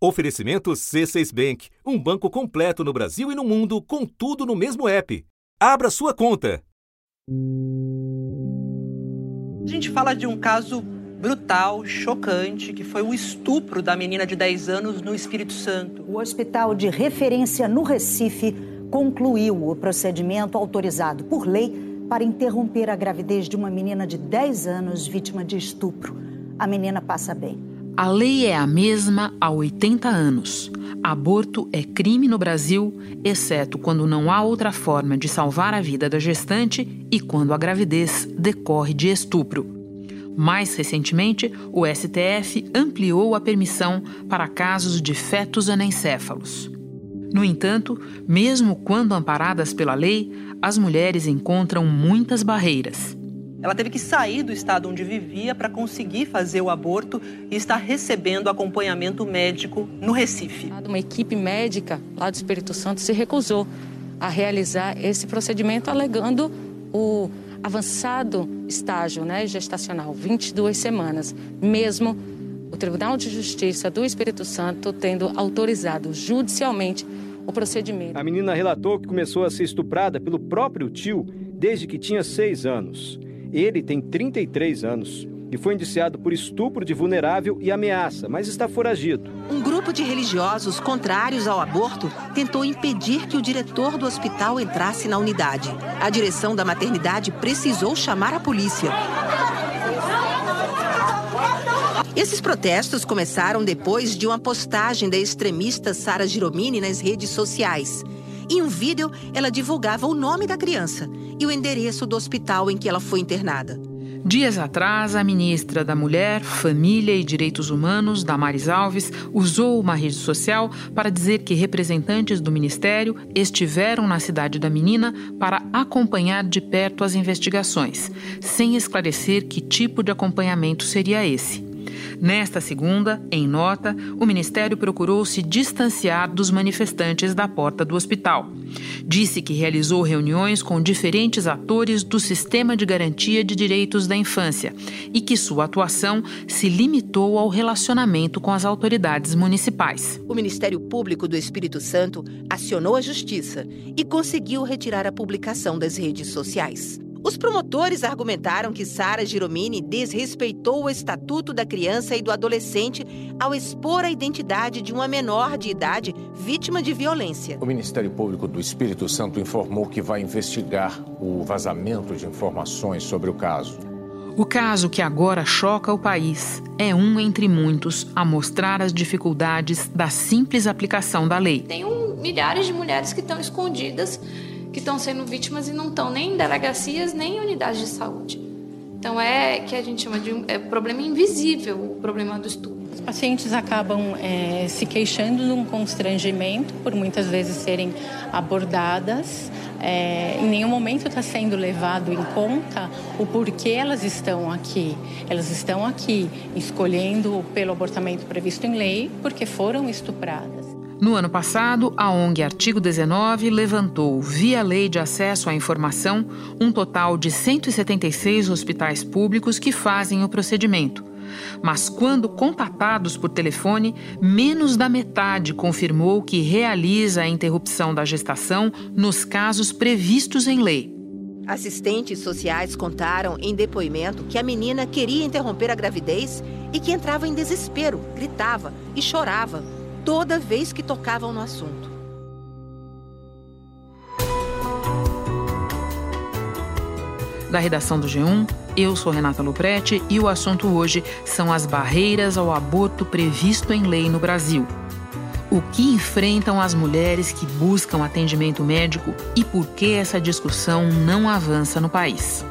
Oferecimento C6 Bank, um banco completo no Brasil e no mundo, com tudo no mesmo app. Abra sua conta. A gente fala de um caso brutal, chocante, que foi o estupro da menina de 10 anos no Espírito Santo. O hospital de referência no Recife concluiu o procedimento autorizado por lei para interromper a gravidez de uma menina de 10 anos vítima de estupro. A menina passa bem. A lei é a mesma há 80 anos. Aborto é crime no Brasil, exceto quando não há outra forma de salvar a vida da gestante e quando a gravidez decorre de estupro. Mais recentemente, o STF ampliou a permissão para casos de fetos anencéfalos. No entanto, mesmo quando amparadas pela lei, as mulheres encontram muitas barreiras. Ela teve que sair do estado onde vivia para conseguir fazer o aborto e está recebendo acompanhamento médico no Recife. Uma equipe médica lá do Espírito Santo se recusou a realizar esse procedimento, alegando o avançado estágio né, gestacional, 22 semanas, mesmo o Tribunal de Justiça do Espírito Santo tendo autorizado judicialmente o procedimento. A menina relatou que começou a ser estuprada pelo próprio tio desde que tinha seis anos. Ele tem 33 anos e foi indiciado por estupro de vulnerável e ameaça, mas está foragido. Um grupo de religiosos contrários ao aborto tentou impedir que o diretor do hospital entrasse na unidade. A direção da maternidade precisou chamar a polícia. Esses protestos começaram depois de uma postagem da extremista Sara Giromini nas redes sociais. Em um vídeo, ela divulgava o nome da criança e o endereço do hospital em que ela foi internada. Dias atrás, a ministra da Mulher, Família e Direitos Humanos, Damares Alves, usou uma rede social para dizer que representantes do ministério estiveram na cidade da menina para acompanhar de perto as investigações, sem esclarecer que tipo de acompanhamento seria esse. Nesta segunda, em nota, o Ministério procurou se distanciar dos manifestantes da porta do hospital. Disse que realizou reuniões com diferentes atores do Sistema de Garantia de Direitos da Infância e que sua atuação se limitou ao relacionamento com as autoridades municipais. O Ministério Público do Espírito Santo acionou a Justiça e conseguiu retirar a publicação das redes sociais. Os promotores argumentaram que Sara Giromini desrespeitou o Estatuto da Criança e do Adolescente ao expor a identidade de uma menor de idade vítima de violência. O Ministério Público do Espírito Santo informou que vai investigar o vazamento de informações sobre o caso. O caso que agora choca o país é um entre muitos a mostrar as dificuldades da simples aplicação da lei. Tem um, milhares de mulheres que estão escondidas que estão sendo vítimas e não estão nem em delegacias nem em unidades de saúde. Então é que a gente chama de é problema invisível, o problema do estupro. Os pacientes acabam é, se queixando de um constrangimento por muitas vezes serem abordadas. É, em nenhum momento está sendo levado em conta o porquê elas estão aqui. Elas estão aqui escolhendo pelo abortamento previsto em lei porque foram estupradas. No ano passado, a ONG Artigo 19 levantou, via Lei de Acesso à Informação, um total de 176 hospitais públicos que fazem o procedimento. Mas quando contatados por telefone, menos da metade confirmou que realiza a interrupção da gestação nos casos previstos em lei. Assistentes sociais contaram em depoimento que a menina queria interromper a gravidez e que entrava em desespero, gritava e chorava toda vez que tocavam no assunto. Da redação do G1, eu sou Renata Luprete e o assunto hoje são as barreiras ao aborto previsto em lei no Brasil. O que enfrentam as mulheres que buscam atendimento médico e por que essa discussão não avança no país.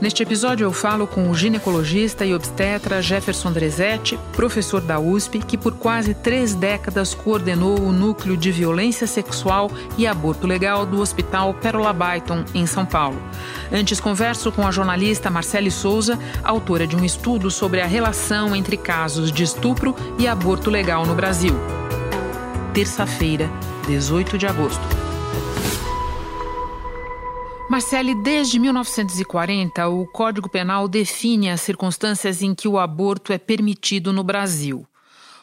Neste episódio eu falo com o ginecologista e obstetra Jefferson Drezetti, professor da USP, que por quase três décadas coordenou o núcleo de violência sexual e aborto legal do Hospital Pérola Byton, em São Paulo. Antes converso com a jornalista Marcele Souza, autora de um estudo sobre a relação entre casos de estupro e aborto legal no Brasil. Terça-feira, 18 de agosto. Marcele, desde 1940, o Código Penal define as circunstâncias em que o aborto é permitido no Brasil.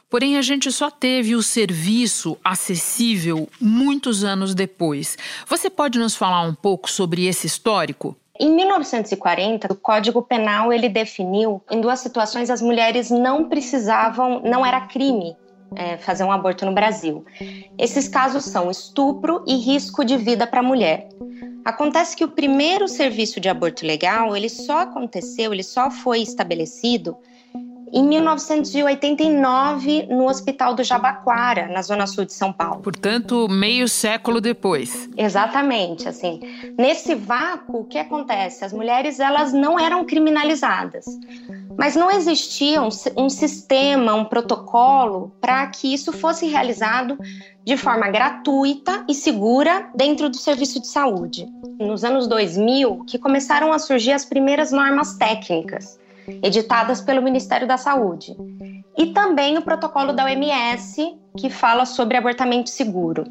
Porém, a gente só teve o serviço acessível muitos anos depois. Você pode nos falar um pouco sobre esse histórico? Em 1940, o Código Penal ele definiu em duas situações as mulheres não precisavam, não era crime é, fazer um aborto no Brasil. Esses casos são estupro e risco de vida para a mulher. Acontece que o primeiro serviço de aborto legal, ele só aconteceu, ele só foi estabelecido em 1989 no Hospital do Jabaquara, na zona sul de São Paulo. Portanto, meio século depois. Exatamente, assim. Nesse vácuo, o que acontece? As mulheres elas não eram criminalizadas, mas não existia um, um sistema, um protocolo para que isso fosse realizado de forma gratuita e segura dentro do serviço de saúde. Nos anos 2000, que começaram a surgir as primeiras normas técnicas editadas pelo Ministério da Saúde. E também o protocolo da OMS, que fala sobre abortamento seguro.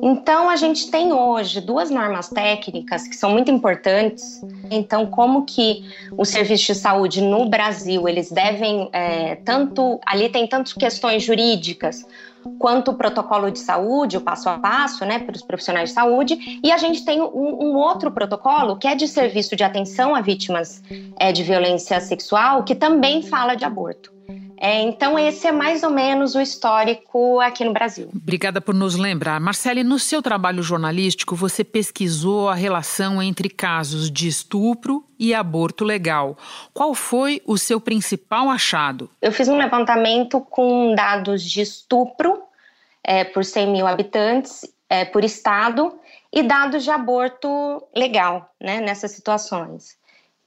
Então, a gente tem hoje duas normas técnicas que são muito importantes. Então, como que os serviços de saúde no Brasil, eles devem, é, tanto, ali tem tantas questões jurídicas, quanto o protocolo de saúde, o passo a passo, né, para os profissionais de saúde, e a gente tem um, um, outro protocolo que é de serviço de atenção a vítimas é, de violência sexual, que também fala de aborto. É, então, esse é mais ou menos o histórico aqui no Brasil. Obrigada por nos lembrar. Marcele, no seu trabalho jornalístico, você pesquisou a relação entre casos de estupro e aborto legal. Qual foi o seu principal achado? Eu fiz um levantamento com dados de estupro é, por 100 mil habitantes é, por estado e dados de aborto legal né, nessas situações.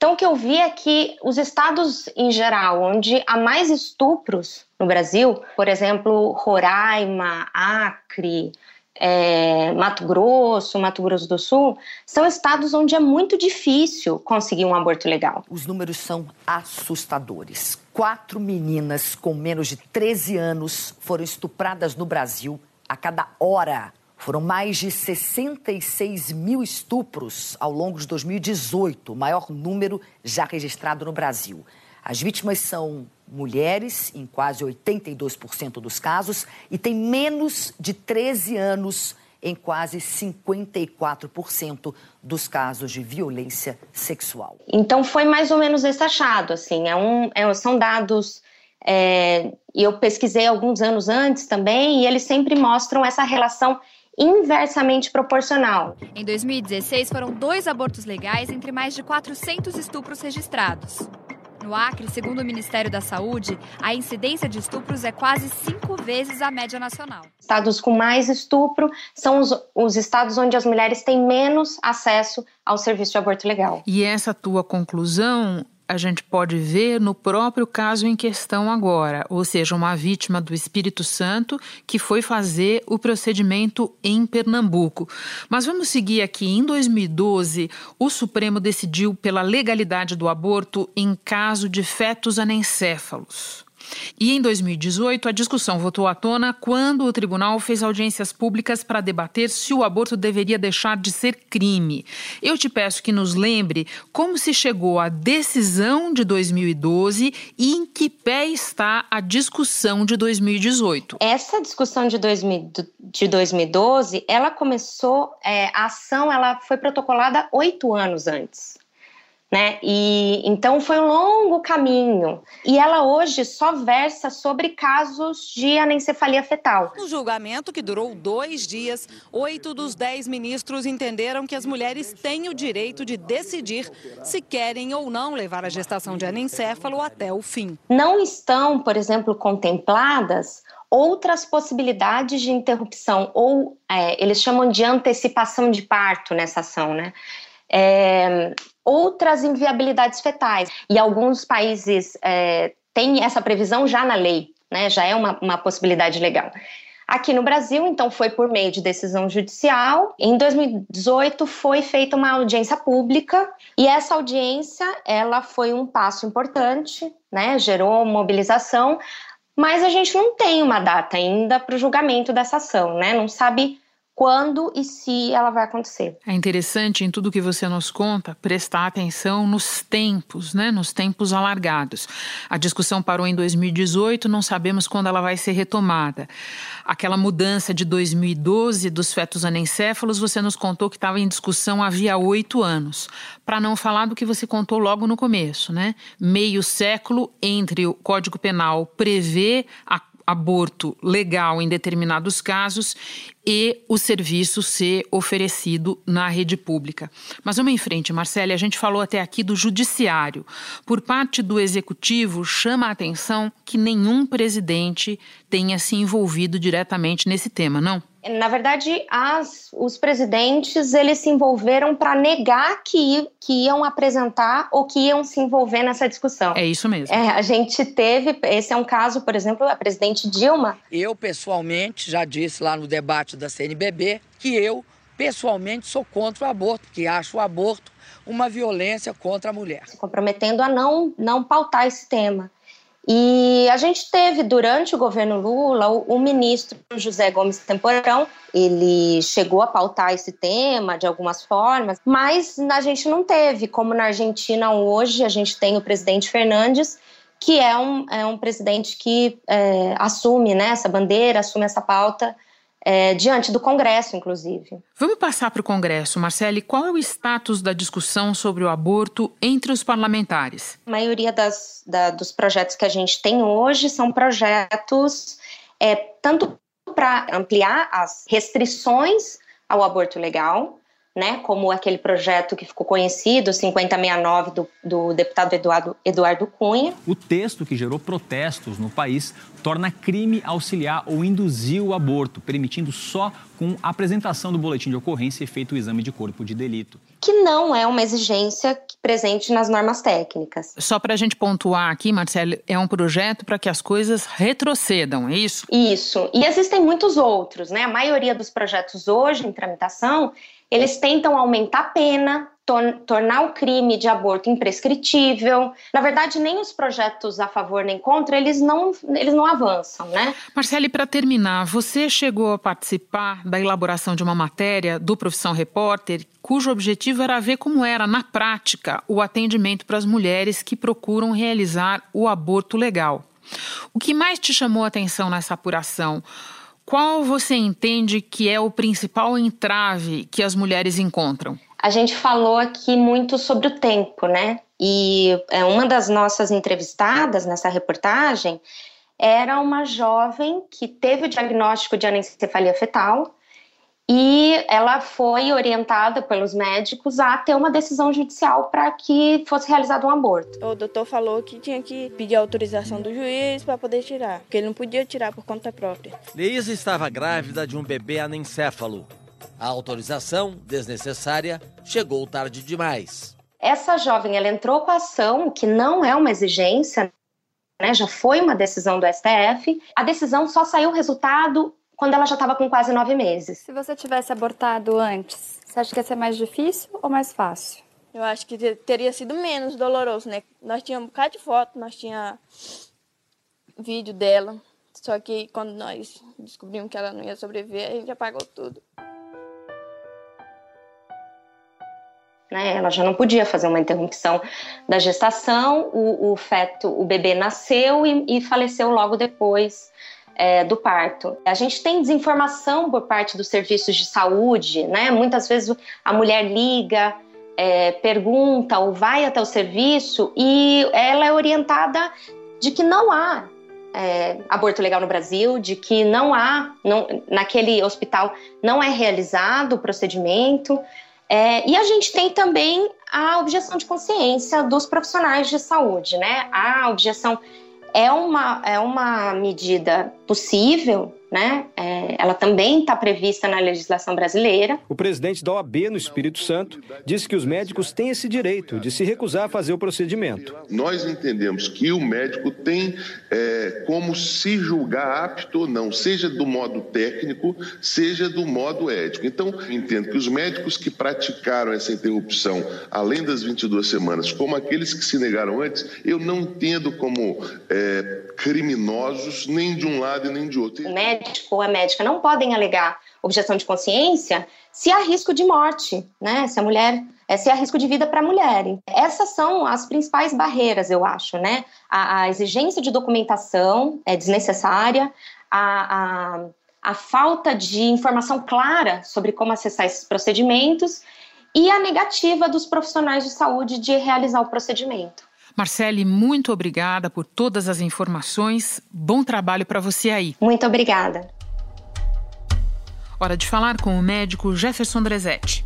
Então, o que eu vi é que os estados em geral, onde há mais estupros no Brasil, por exemplo, Roraima, Acre, é, Mato Grosso, Mato Grosso do Sul, são estados onde é muito difícil conseguir um aborto legal. Os números são assustadores. Quatro meninas com menos de 13 anos foram estupradas no Brasil a cada hora. Foram mais de 66 mil estupros ao longo de 2018, o maior número já registrado no Brasil. As vítimas são mulheres, em quase 82% dos casos, e têm menos de 13 anos em quase 54% dos casos de violência sexual. Então foi mais ou menos esse achado, assim, é um, é, são dados é, eu pesquisei alguns anos antes também e eles sempre mostram essa relação inversamente proporcional. Em 2016, foram dois abortos legais entre mais de 400 estupros registrados. No Acre, segundo o Ministério da Saúde, a incidência de estupros é quase cinco vezes a média nacional. Estados com mais estupro são os, os estados onde as mulheres têm menos acesso ao serviço de aborto legal. E essa tua conclusão a gente pode ver no próprio caso em questão agora, ou seja, uma vítima do Espírito Santo que foi fazer o procedimento em Pernambuco. Mas vamos seguir aqui. Em 2012, o Supremo decidiu pela legalidade do aborto em caso de fetos anencéfalos. E em 2018, a discussão voltou à tona quando o tribunal fez audiências públicas para debater se o aborto deveria deixar de ser crime. Eu te peço que nos lembre como se chegou à decisão de 2012 e em que pé está a discussão de 2018. Essa discussão de, 2000, de 2012, ela começou, é, a ação ela foi protocolada oito anos antes né? E então foi um longo caminho. E ela hoje só versa sobre casos de anencefalia fetal. No julgamento, que durou dois dias, oito dos dez ministros entenderam que as mulheres têm o direito de decidir se querem ou não levar a gestação de anencefalo até o fim. Não estão, por exemplo, contempladas outras possibilidades de interrupção, ou é, eles chamam de antecipação de parto nessa ação, né? É, outras inviabilidades fetais. E alguns países é, têm essa previsão já na lei, né? já é uma, uma possibilidade legal. Aqui no Brasil, então, foi por meio de decisão judicial. Em 2018 foi feita uma audiência pública e essa audiência, ela foi um passo importante, né? Gerou mobilização, mas a gente não tem uma data ainda para o julgamento dessa ação, né? Não sabe quando e se ela vai acontecer. É interessante em tudo que você nos conta prestar atenção nos tempos, né? Nos tempos alargados. A discussão parou em 2018, não sabemos quando ela vai ser retomada. Aquela mudança de 2012 dos fetos anencéfalos, você nos contou que estava em discussão havia oito anos. Para não falar do que você contou logo no começo, né? Meio século entre o Código Penal prevê a aborto legal em determinados casos e o serviço ser oferecido na rede pública. Mas vamos em frente, Marcele. A gente falou até aqui do judiciário. Por parte do executivo, chama a atenção que nenhum presidente tenha se envolvido diretamente nesse tema, não? Na verdade, as, os presidentes eles se envolveram para negar que, que iam apresentar ou que iam se envolver nessa discussão. É isso mesmo. É, a gente teve, esse é um caso, por exemplo, a presidente Dilma. Eu, pessoalmente, já disse lá no debate da CNBB que eu, pessoalmente, sou contra o aborto, que acho o aborto uma violência contra a mulher. Se comprometendo a não, não pautar esse tema. E a gente teve, durante o governo Lula, o, o, ministro José Gomes Temporão, ele chegou a pautar esse tema de algumas formas, mas a gente não teve, como na Argentina hoje, a gente tem o presidente Fernandes, que é um, é um presidente que é, assume né, essa bandeira, assume essa pauta é, diante do Congresso, inclusive. Vamos passar para o Congresso, Marcele. Qual é o status da discussão sobre o aborto entre os parlamentares? A maioria das, da, dos projetos que a gente tem hoje são projetos é, tanto para ampliar as restrições ao aborto legal, né, como aquele projeto que ficou conhecido, 5069, do, do deputado Eduardo, Eduardo Cunha. O texto que gerou protestos no país torna crime auxiliar ou induzir o aborto, permitindo só com a apresentação do boletim de ocorrência e feito o exame de corpo de delito. Que não é uma exigência presente nas normas técnicas. Só para a gente pontuar aqui, Marcelo, é um projeto para que as coisas retrocedam, é isso? Isso. E existem muitos outros, né? A maioria dos projetos hoje em tramitação eles tentam aumentar a pena, tornar o crime de aborto imprescritível. Na verdade, nem os projetos a favor nem contra, eles não, eles não avançam, né? Marcele, para terminar, você chegou a participar da elaboração de uma matéria do Profissão Repórter, cujo objetivo era ver como era, na prática, o atendimento para as mulheres que procuram realizar o aborto legal. O que mais te chamou a atenção nessa apuração? Qual você entende que é o principal entrave que as mulheres encontram? A gente falou aqui muito sobre o tempo, né? E é, uma das nossas entrevistadas nessa reportagem era uma jovem que teve o diagnóstico de anencefalia fetal e ela foi orientada pelos médicos a ter uma decisão judicial para que fosse realizado um aborto. O doutor falou que tinha que pedir autorização do juiz para poder tirar, porque ele não podia tirar por conta própria. Leisa estava grávida de um bebê anencéfalo. A autorização, desnecessária, chegou tarde demais. Essa jovem ela entrou com a ação, que não é uma exigência, né, já foi uma decisão do STF. A decisão só saiu o resultado quando ela já estava com quase nove meses. Se você tivesse abortado antes, você acha que ia ser mais difícil ou mais fácil? Eu acho que teria sido menos doloroso, né? Nós tínhamos um bocado de foto, nós tínhamos vídeo dela. Só que quando nós descobrimos que ela não ia sobreviver, a gente apagou tudo. Né? Ela já não podia fazer uma interrupção da gestação, o, o feto, o bebê nasceu e, e faleceu logo depois é, do parto. A gente tem desinformação por parte dos serviços de saúde, né? Muitas vezes a mulher liga, é, pergunta ou vai até o serviço e ela é orientada de que não há é, aborto legal no Brasil, de que não há, não, naquele hospital não é realizado o procedimento. É, e a gente tem também a objeção de consciência dos profissionais de saúde, né? A objeção é uma, é uma medida possível, né? É, ela também está prevista na legislação brasileira. O presidente da OAB no Espírito Santo disse que os médicos têm esse direito de se recusar a fazer o procedimento. Nós entendemos que o médico tem é, como se julgar apto ou não, seja do modo técnico, seja do modo ético. Então, entendo que os médicos que praticaram essa interrupção além das 22 semanas, como aqueles que se negaram antes, eu não entendo como é, criminosos nem de um lado e nem de outro. O médico ou a médica não podem alegar objeção de consciência, se há risco de morte, né? Se a mulher, é, se há risco de vida para a mulher. Essas são as principais barreiras, eu acho, né? A, a exigência de documentação é desnecessária, a, a, a falta de informação clara sobre como acessar esses procedimentos e a negativa dos profissionais de saúde de realizar o procedimento. Marcele, muito obrigada por todas as informações. Bom trabalho para você aí. Muito obrigada. Hora de falar com o médico Jefferson Drezetti.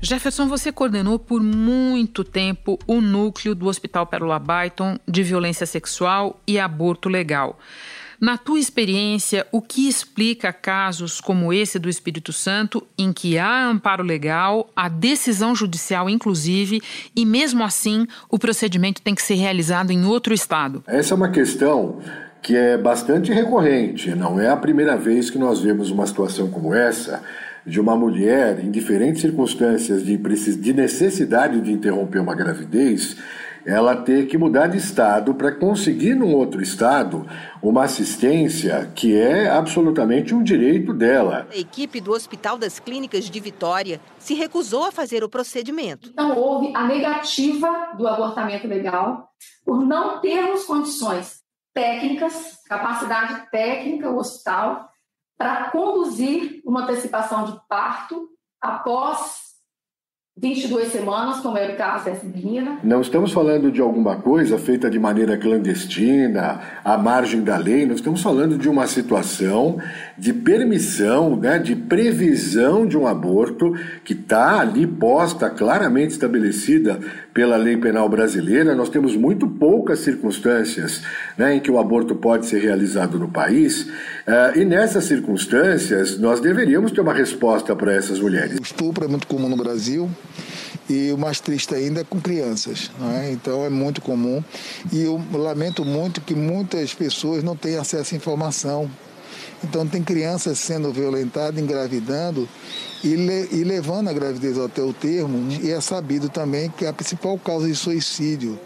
Jefferson, você coordenou por muito tempo o núcleo do Hospital Pérola Byton de violência sexual e aborto legal. Na tua experiência, o que explica casos como esse do Espírito Santo, em que há amparo legal, a decisão judicial, inclusive, e mesmo assim o procedimento tem que ser realizado em outro estado? Essa é uma questão que é bastante recorrente. Não é a primeira vez que nós vemos uma situação como essa de uma mulher em diferentes circunstâncias de necessidade de interromper uma gravidez, ela ter que mudar de estado para conseguir num outro estado uma assistência que é absolutamente um direito dela. A equipe do Hospital das Clínicas de Vitória se recusou a fazer o procedimento. Então houve a negativa do abortamento legal por não termos condições técnicas, capacidade técnica, o hospital, para conduzir uma antecipação de parto após 22 semanas, como é o caso dessa menina. Não estamos falando de alguma coisa feita de maneira clandestina, à margem da lei, nós estamos falando de uma situação de permissão, né, de previsão de um aborto que está ali posta, claramente estabelecida pela lei penal brasileira. Nós temos muito poucas circunstâncias né, em que o aborto pode ser realizado no país, uh, e nessas circunstâncias nós deveríamos ter uma resposta para essas mulheres. O estupro é muito comum no Brasil e o mais triste ainda é com crianças. É? Então é muito comum. E eu lamento muito que muitas pessoas não têm acesso à informação. Então tem crianças sendo violentadas, engravidando e, le, e levando a gravidez até o termo. E é sabido também que a principal causa de suicídio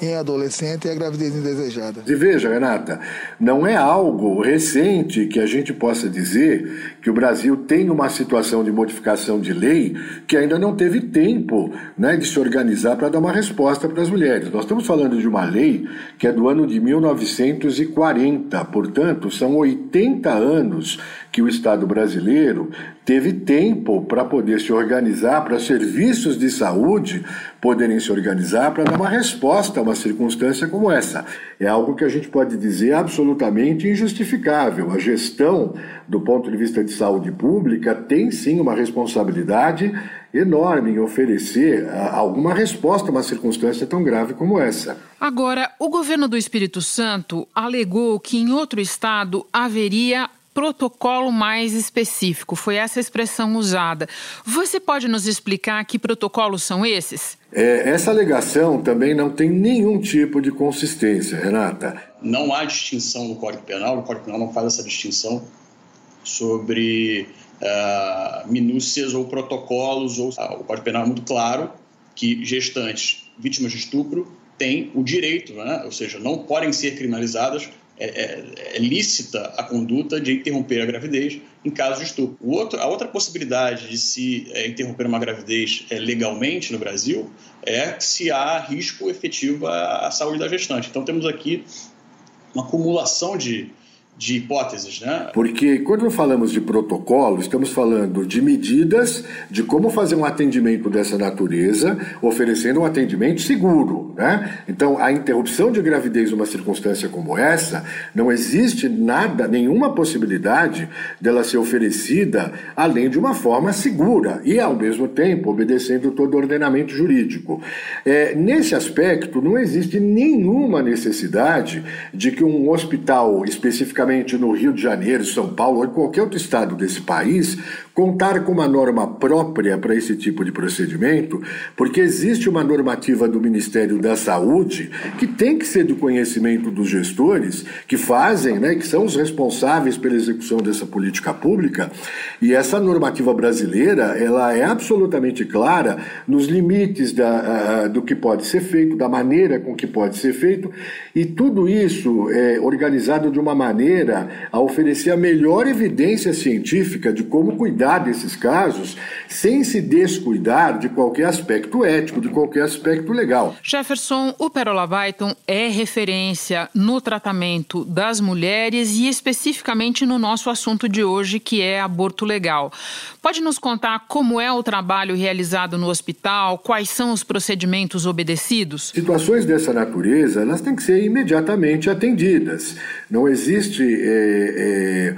em adolescente é a gravidez indesejada. E veja, Renata, não é algo recente que a gente possa dizer que o Brasil tem uma situação de modificação de lei que ainda não teve tempo né, de se organizar para dar uma resposta para as mulheres. Nós estamos falando de uma lei que é do ano de 1940, portanto, são 80 anos que o Estado brasileiro teve tempo para poder se organizar, para serviços de saúde poderem se organizar para dar uma resposta a uma circunstância como essa. É algo que a gente pode dizer absolutamente injustificável. A gestão, do ponto de vista de saúde pública, tem sim uma responsabilidade enorme em oferecer ah, alguma resposta a uma circunstância tão grave como essa. Agora, o governo do Espírito Santo alegou que em outro estado haveria protocolo mais específico. Foi essa expressão usada. Você pode nos explicar que protocolos são esses? É, essa alegação também não tem nenhum tipo de consistência, Renata. Não há distinção no Código Penal, o Código Penal não faz essa distinção sobre uh, minúcias ou protocolos. Ou, uh, o Código Penal é muito claro que gestantes vítimas de estupro têm o direito, né? ou seja, não podem ser criminalizadas é, é, é, lícita a conduta de interromper a gravidez em caso de estupro. O outro, a outra possibilidade de se é, interromper uma gravidez é, legalmente no Brasil é se há risco efetivo à, à saúde da gestante. Então temos aqui uma acumulação de, de hipóteses, né? Porque quando falamos de protocolo, estamos falando de medidas de como fazer um atendimento dessa natureza, oferecendo um atendimento seguro, né? Então, a interrupção de gravidez numa circunstância como essa, não existe nada, nenhuma possibilidade dela ser oferecida além de uma forma segura e, ao mesmo tempo, obedecendo todo o ordenamento jurídico. É, nesse aspecto, não existe nenhuma necessidade de que um hospital especificamente no Rio de Janeiro, São Paulo ou em qualquer outro estado desse país, contar com uma norma própria para esse tipo de procedimento, porque existe uma normativa do Ministério da Saúde que tem que ser do conhecimento dos gestores que fazem, né, que são os responsáveis pela execução dessa política pública, e essa normativa brasileira, ela é absolutamente clara nos limites da, do que pode ser feito, da maneira com que pode ser feito, e tudo isso é organizado de uma maneira a oferecer a melhor evidência científica de como cuidar desses casos, sem se descuidar de qualquer aspecto ético, de qualquer aspecto legal. Jefferson, o Perola Byton é referência no tratamento das mulheres e especificamente no nosso assunto de hoje, que é aborto legal. Pode nos contar como é o trabalho realizado no hospital, quais são os procedimentos obedecidos? Situações dessa natureza, elas têm que ser imediatamente atendidas. Não existe é, é,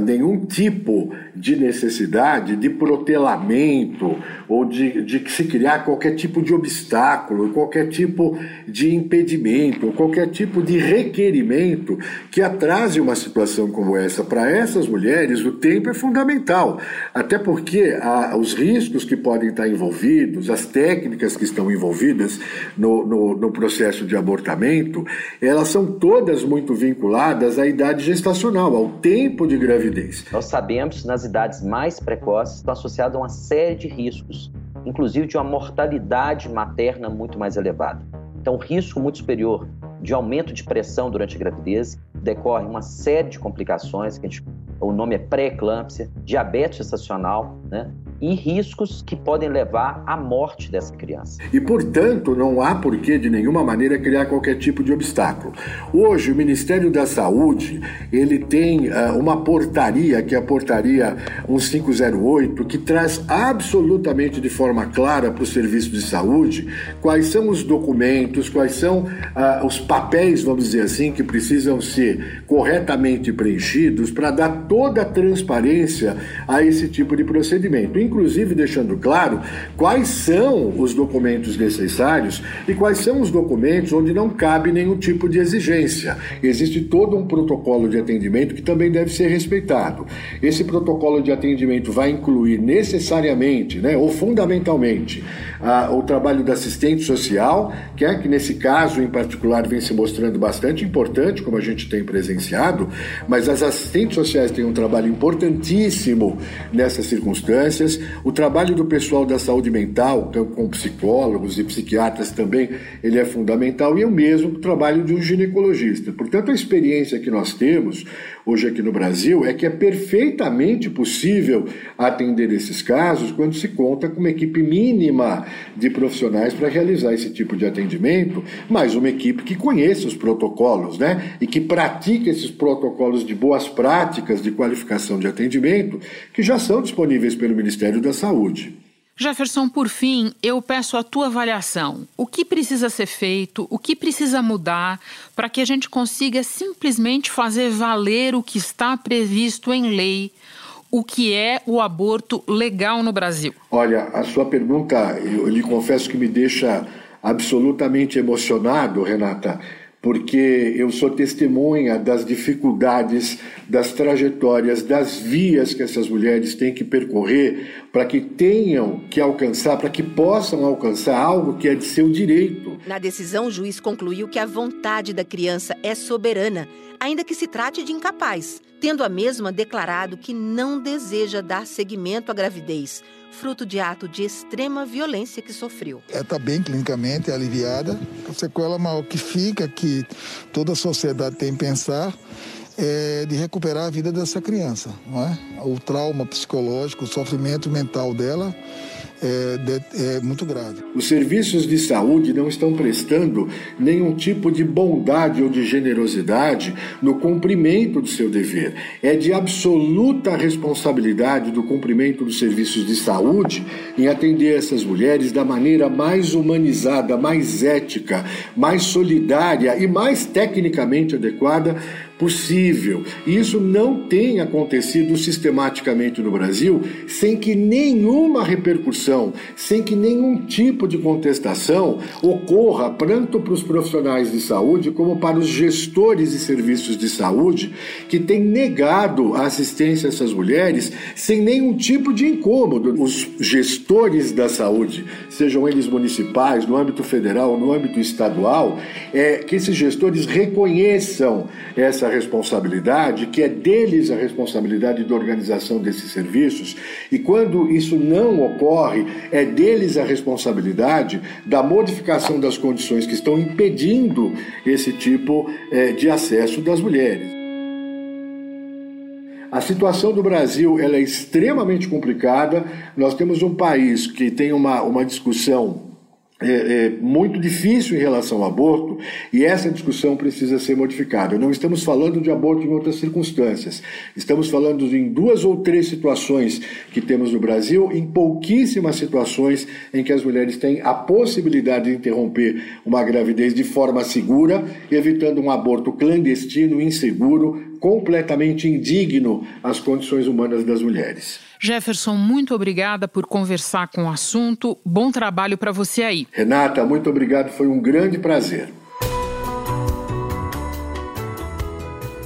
nenhum tipo de necessidade de protelamento ou de, de se criar qualquer tipo de obstáculo, qualquer tipo de impedimento, qualquer tipo de requerimento que atrase uma situação como essa. Para essas mulheres, o tempo é fundamental, até porque os riscos que podem estar envolvidos, as técnicas que estão envolvidas no, no, no processo de abortamento, elas são todas muito vinculadas à idade gestacional, ao tempo de gravidez. Nós sabemos nas nas idades mais precoces estão associadas a uma série de riscos, inclusive de uma mortalidade materna muito mais elevada. Então, risco muito superior de aumento de pressão durante a gravidez, decorre uma série de complicações, que gente, o nome é pré-eclâmpsia, diabetes gestacional, né? E riscos que podem levar à morte dessa criança. E, portanto, não há porquê de nenhuma maneira criar qualquer tipo de obstáculo. Hoje, o Ministério da Saúde, ele tem uh, uma portaria, que é a portaria 1508, que traz absolutamente de forma clara para o serviço de saúde quais são os documentos, quais são uh, os papéis, vamos dizer assim, que precisam ser corretamente preenchidos para dar toda a transparência a esse tipo de procedimento inclusive deixando claro quais são os documentos necessários e quais são os documentos onde não cabe nenhum tipo de exigência. Existe todo um protocolo de atendimento que também deve ser respeitado. Esse protocolo de atendimento vai incluir necessariamente, né, ou fundamentalmente, o trabalho da assistente social, que é que nesse caso em particular vem se mostrando bastante importante, como a gente tem presenciado, mas as assistentes sociais têm um trabalho importantíssimo nessas circunstâncias. O trabalho do pessoal da saúde mental, então, com psicólogos e psiquiatras também, ele é fundamental, e o mesmo trabalho de um ginecologista. Portanto, a experiência que nós temos hoje aqui no Brasil é que é perfeitamente possível atender esses casos quando se conta com uma equipe mínima de profissionais para realizar esse tipo de atendimento, mas uma equipe que conheça os protocolos, né? E que pratique esses protocolos de boas práticas de qualificação de atendimento que já são disponíveis pelo Ministério da Saúde. Jefferson, por fim, eu peço a tua avaliação. O que precisa ser feito, o que precisa mudar para que a gente consiga simplesmente fazer valer o que está previsto em lei, o que é o aborto legal no Brasil? Olha, a sua pergunta, eu lhe confesso que me deixa absolutamente emocionado, Renata porque eu sou testemunha das dificuldades, das trajetórias, das vias que essas mulheres têm que percorrer para que tenham que alcançar, para que possam alcançar algo que é de seu direito. Na decisão, o juiz concluiu que a vontade da criança é soberana, ainda que se trate de incapaz, tendo a mesma declarado que não deseja dar seguimento à gravidez fruto de ato de extrema violência que sofreu. Ela está bem clinicamente aliviada. A sequela maior que fica, que toda a sociedade tem que pensar, é de recuperar a vida dessa criança. É? O trauma psicológico, o sofrimento mental dela é, é, muito grave. Os serviços de saúde não estão prestando nenhum tipo de bondade ou de generosidade no cumprimento do seu dever. É de absoluta responsabilidade do cumprimento dos serviços de saúde em atender essas mulheres da maneira mais humanizada, mais ética, mais solidária e mais tecnicamente adequada possível. E isso não tem acontecido sistematicamente no Brasil sem que nenhuma repercussão, sem que nenhum tipo de contestação ocorra tanto para os profissionais de saúde como para os gestores de serviços de saúde que têm negado a assistência a essas mulheres sem nenhum tipo de incômodo. Os gestores da saúde, sejam eles municipais, no âmbito federal, no âmbito estadual, é que esses gestores reconheçam essa responsabilidade, que é deles a responsabilidade da organização desses serviços, e quando isso não ocorre, é deles a responsabilidade da modificação das condições que estão impedindo esse tipo é, de acesso das mulheres. a situação do Brasil ela é extremamente complicada. Nós temos um país que tem uma, uma discussão é, é, muito difícil em relação ao aborto e essa discussão precisa ser modificada. Não estamos falando de aborto em outras circunstâncias, estamos falando em duas ou três situações que temos no Brasil, em pouquíssimas situações em que as mulheres têm a possibilidade de interromper uma gravidez de forma segura, evitando um aborto clandestino, inseguro, completamente indigno às condições humanas das mulheres. Jefferson, muito obrigada por conversar com o assunto. Bom trabalho para você aí. Renata, muito obrigado. Foi um grande prazer.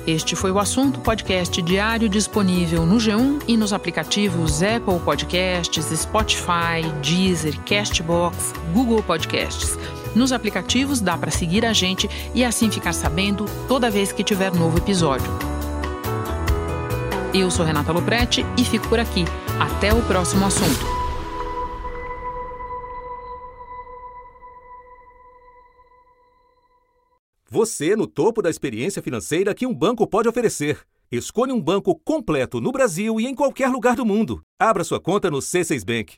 Este foi o assunto podcast diário disponível no G1 e nos aplicativos Apple Podcasts, Spotify, Deezer, Castbox, Google Podcasts. Nos aplicativos dá para seguir a gente e assim ficar sabendo toda vez que tiver novo episódio. Eu sou Renata Loprete e fico por aqui. Até o próximo assunto. Você no topo da experiência financeira que um banco pode oferecer. Escolha um banco completo no Brasil e em qualquer lugar do mundo. Abra sua conta no C6 Bank.